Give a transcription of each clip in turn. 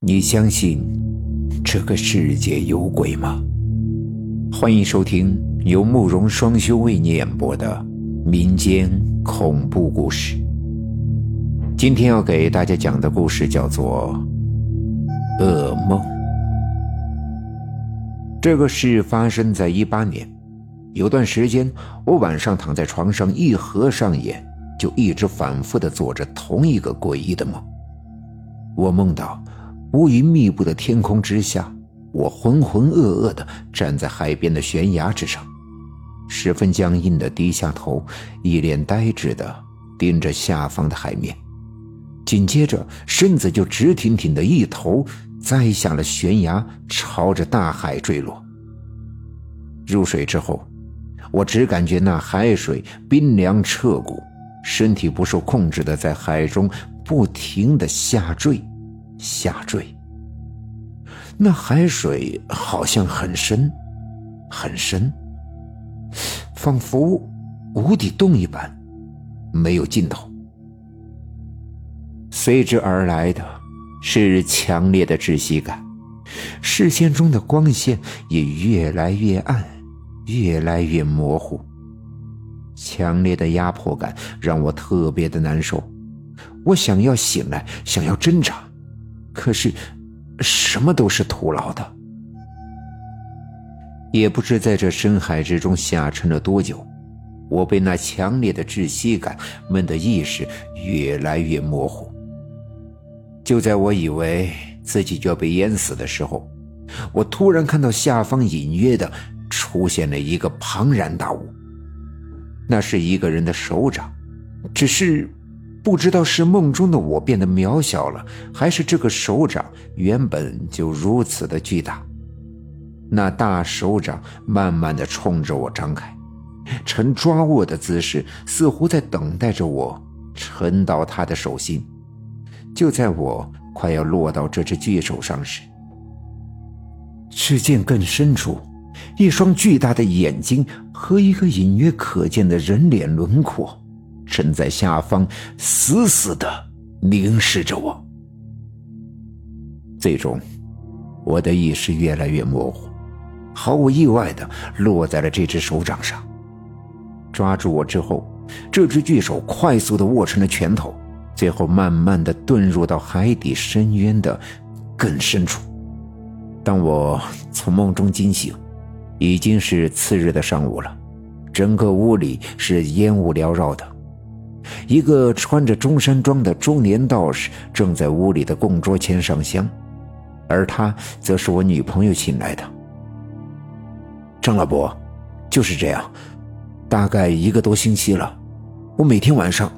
你相信这个世界有鬼吗？欢迎收听由慕容双修为你演播的民间恐怖故事。今天要给大家讲的故事叫做《噩梦》。这个事发生在一八年，有段时间，我晚上躺在床上，一合上眼，就一直反复的做着同一个诡异的梦。我梦到。乌云密布的天空之下，我浑浑噩噩地站在海边的悬崖之上，十分僵硬地低下头，一脸呆滞地盯着下方的海面。紧接着，身子就直挺挺地一头栽下了悬崖，朝着大海坠落。入水之后，我只感觉那海水冰凉彻骨，身体不受控制地在海中不停地下坠。下坠，那海水好像很深，很深，仿佛无底洞一般，没有尽头。随之而来的是强烈的窒息感，视线中的光线也越来越暗，越来越模糊。强烈的压迫感让我特别的难受，我想要醒来，想要挣扎。可是，什么都是徒劳的。也不知在这深海之中下沉了多久，我被那强烈的窒息感闷得意识越来越模糊。就在我以为自己就要被淹死的时候，我突然看到下方隐约的出现了一个庞然大物，那是一个人的手掌，只是。不知道是梦中的我变得渺小了，还是这个手掌原本就如此的巨大。那大手掌慢慢的冲着我张开，呈抓握的姿势，似乎在等待着我沉到他的手心。就在我快要落到这只巨手上时，只见更深处，一双巨大的眼睛和一个隐约可见的人脸轮廓。正在下方死死的凝视着我。最终，我的意识越来越模糊，毫无意外的落在了这只手掌上。抓住我之后，这只巨手快速的握成了拳头，最后慢慢的遁入到海底深渊的更深处。当我从梦中惊醒，已经是次日的上午了，整个屋里是烟雾缭绕的。一个穿着中山装的中年道士正在屋里的供桌前上香，而他则是我女朋友请来的。张老伯，就是这样，大概一个多星期了，我每天晚上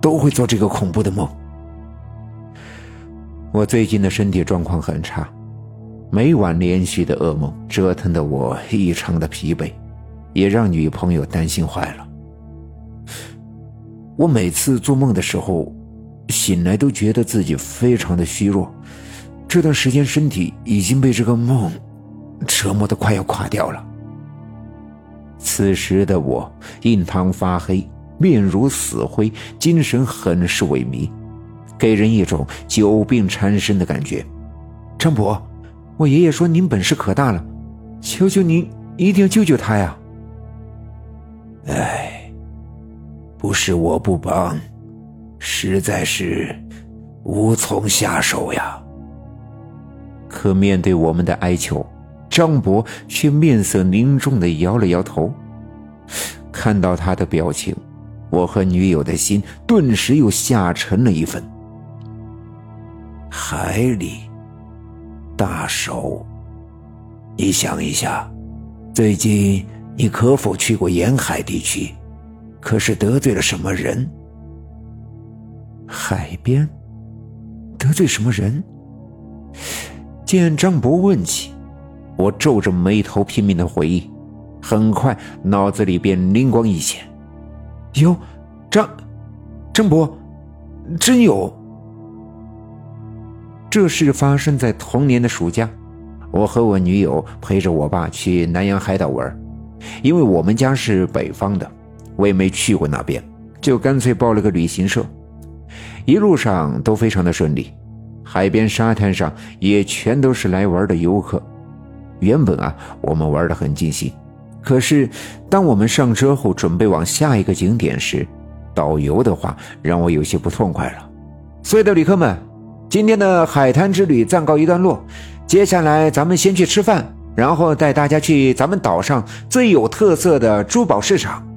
都会做这个恐怖的梦。我最近的身体状况很差，每晚连续的噩梦折腾的我异常的疲惫，也让女朋友担心坏了。我每次做梦的时候，醒来都觉得自己非常的虚弱。这段时间身体已经被这个梦折磨的快要垮掉了。此时的我印堂发黑，面如死灰，精神很是萎靡，给人一种久病缠身的感觉。张伯，我爷爷说您本事可大了，求求您一定要救救他呀！哎。不是我不帮，实在是无从下手呀。可面对我们的哀求，张博却面色凝重的摇了摇头。看到他的表情，我和女友的心顿时又下沉了一分。海里，大手，你想一下，最近你可否去过沿海地区？可是得罪了什么人？海边得罪什么人？见张博问起，我皱着眉头拼命的回忆，很快脑子里便灵光一现：哟，张张博，真有！这事发生在同年的暑假，我和我女友陪着我爸去南洋海岛玩，因为我们家是北方的。我也没去过那边，就干脆报了个旅行社。一路上都非常的顺利，海边沙滩上也全都是来玩的游客。原本啊，我们玩得很尽兴。可是，当我们上车后准备往下一个景点时，导游的话让我有些不痛快了。所有的旅客们，今天的海滩之旅暂告一段落，接下来咱们先去吃饭，然后带大家去咱们岛上最有特色的珠宝市场。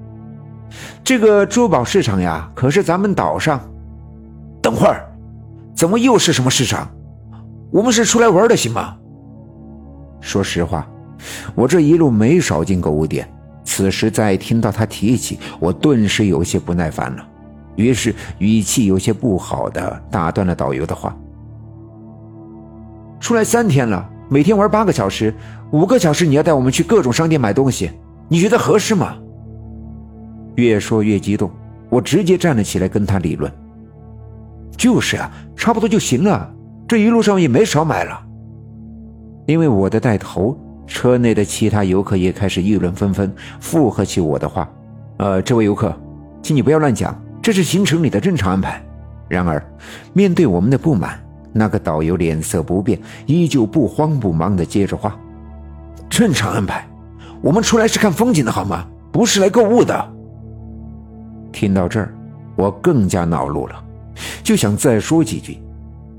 这个珠宝市场呀，可是咱们岛上……等会儿，怎么又是什么市场？我们是出来玩的，行吗？说实话。我这一路没少进购物店，此时再听到他提起，我顿时有些不耐烦了，于是语气有些不好的打断了导游的话：“出来三天了，每天玩八个小时，五个小时你要带我们去各种商店买东西，你觉得合适吗？”越说越激动，我直接站了起来跟他理论：“就是啊，差不多就行了，这一路上也没少买了。”因为我的带头。车内的其他游客也开始议论纷纷，附和起我的话。呃，这位游客，请你不要乱讲，这是行程里的正常安排。然而，面对我们的不满，那个导游脸色不变，依旧不慌不忙地接着话：“正常安排，我们出来是看风景的好吗？不是来购物的。”听到这儿，我更加恼怒了，就想再说几句，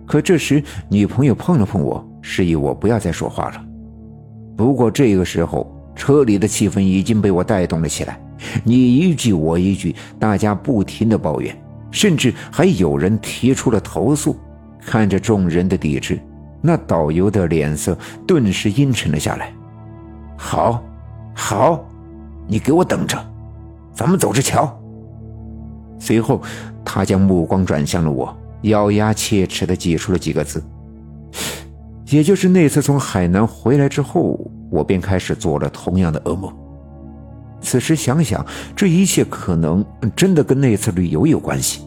可这时女朋友碰了碰我，示意我不要再说话了。不过这个时候，车里的气氛已经被我带动了起来。你一句我一句，大家不停的抱怨，甚至还有人提出了投诉。看着众人的抵制，那导游的脸色顿时阴沉了下来。好，好，你给我等着，咱们走着瞧。随后，他将目光转向了我，咬牙切齿地挤出了几个字。也就是那次从海南回来之后，我便开始做了同样的噩梦。此时想想，这一切可能真的跟那次旅游有关系。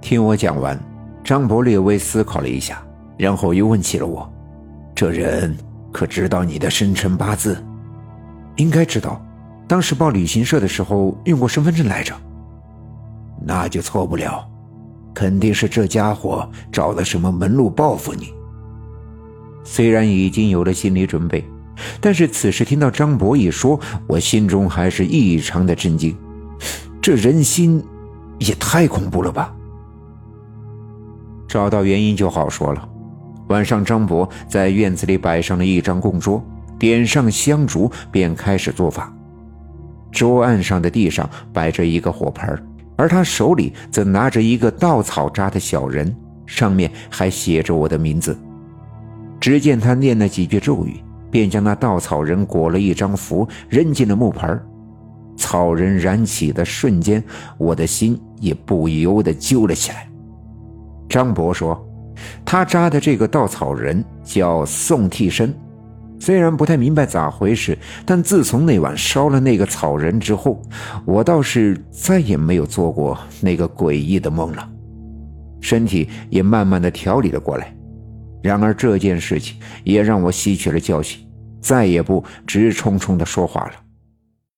听我讲完，张博略微思考了一下，然后又问起了我：“这人可知道你的生辰八字？”“应该知道，当时报旅行社的时候用过身份证来着。”“那就错不了，肯定是这家伙找了什么门路报复你。”虽然已经有了心理准备，但是此时听到张博一说，我心中还是异常的震惊。这人心也太恐怖了吧！找到原因就好说了。晚上，张博在院子里摆上了一张供桌，点上香烛，便开始做法。桌案上的地上摆着一个火盆，而他手里则拿着一个稻草扎的小人，上面还写着我的名字。只见他念了几句咒语，便将那稻草人裹了一张符，扔进了木盆草人燃起的瞬间，我的心也不由得揪了起来。张博说，他扎的这个稻草人叫宋替身。虽然不太明白咋回事，但自从那晚烧了那个草人之后，我倒是再也没有做过那个诡异的梦了，身体也慢慢的调理了过来。然而这件事情也让我吸取了教训，再也不直冲冲的说话了。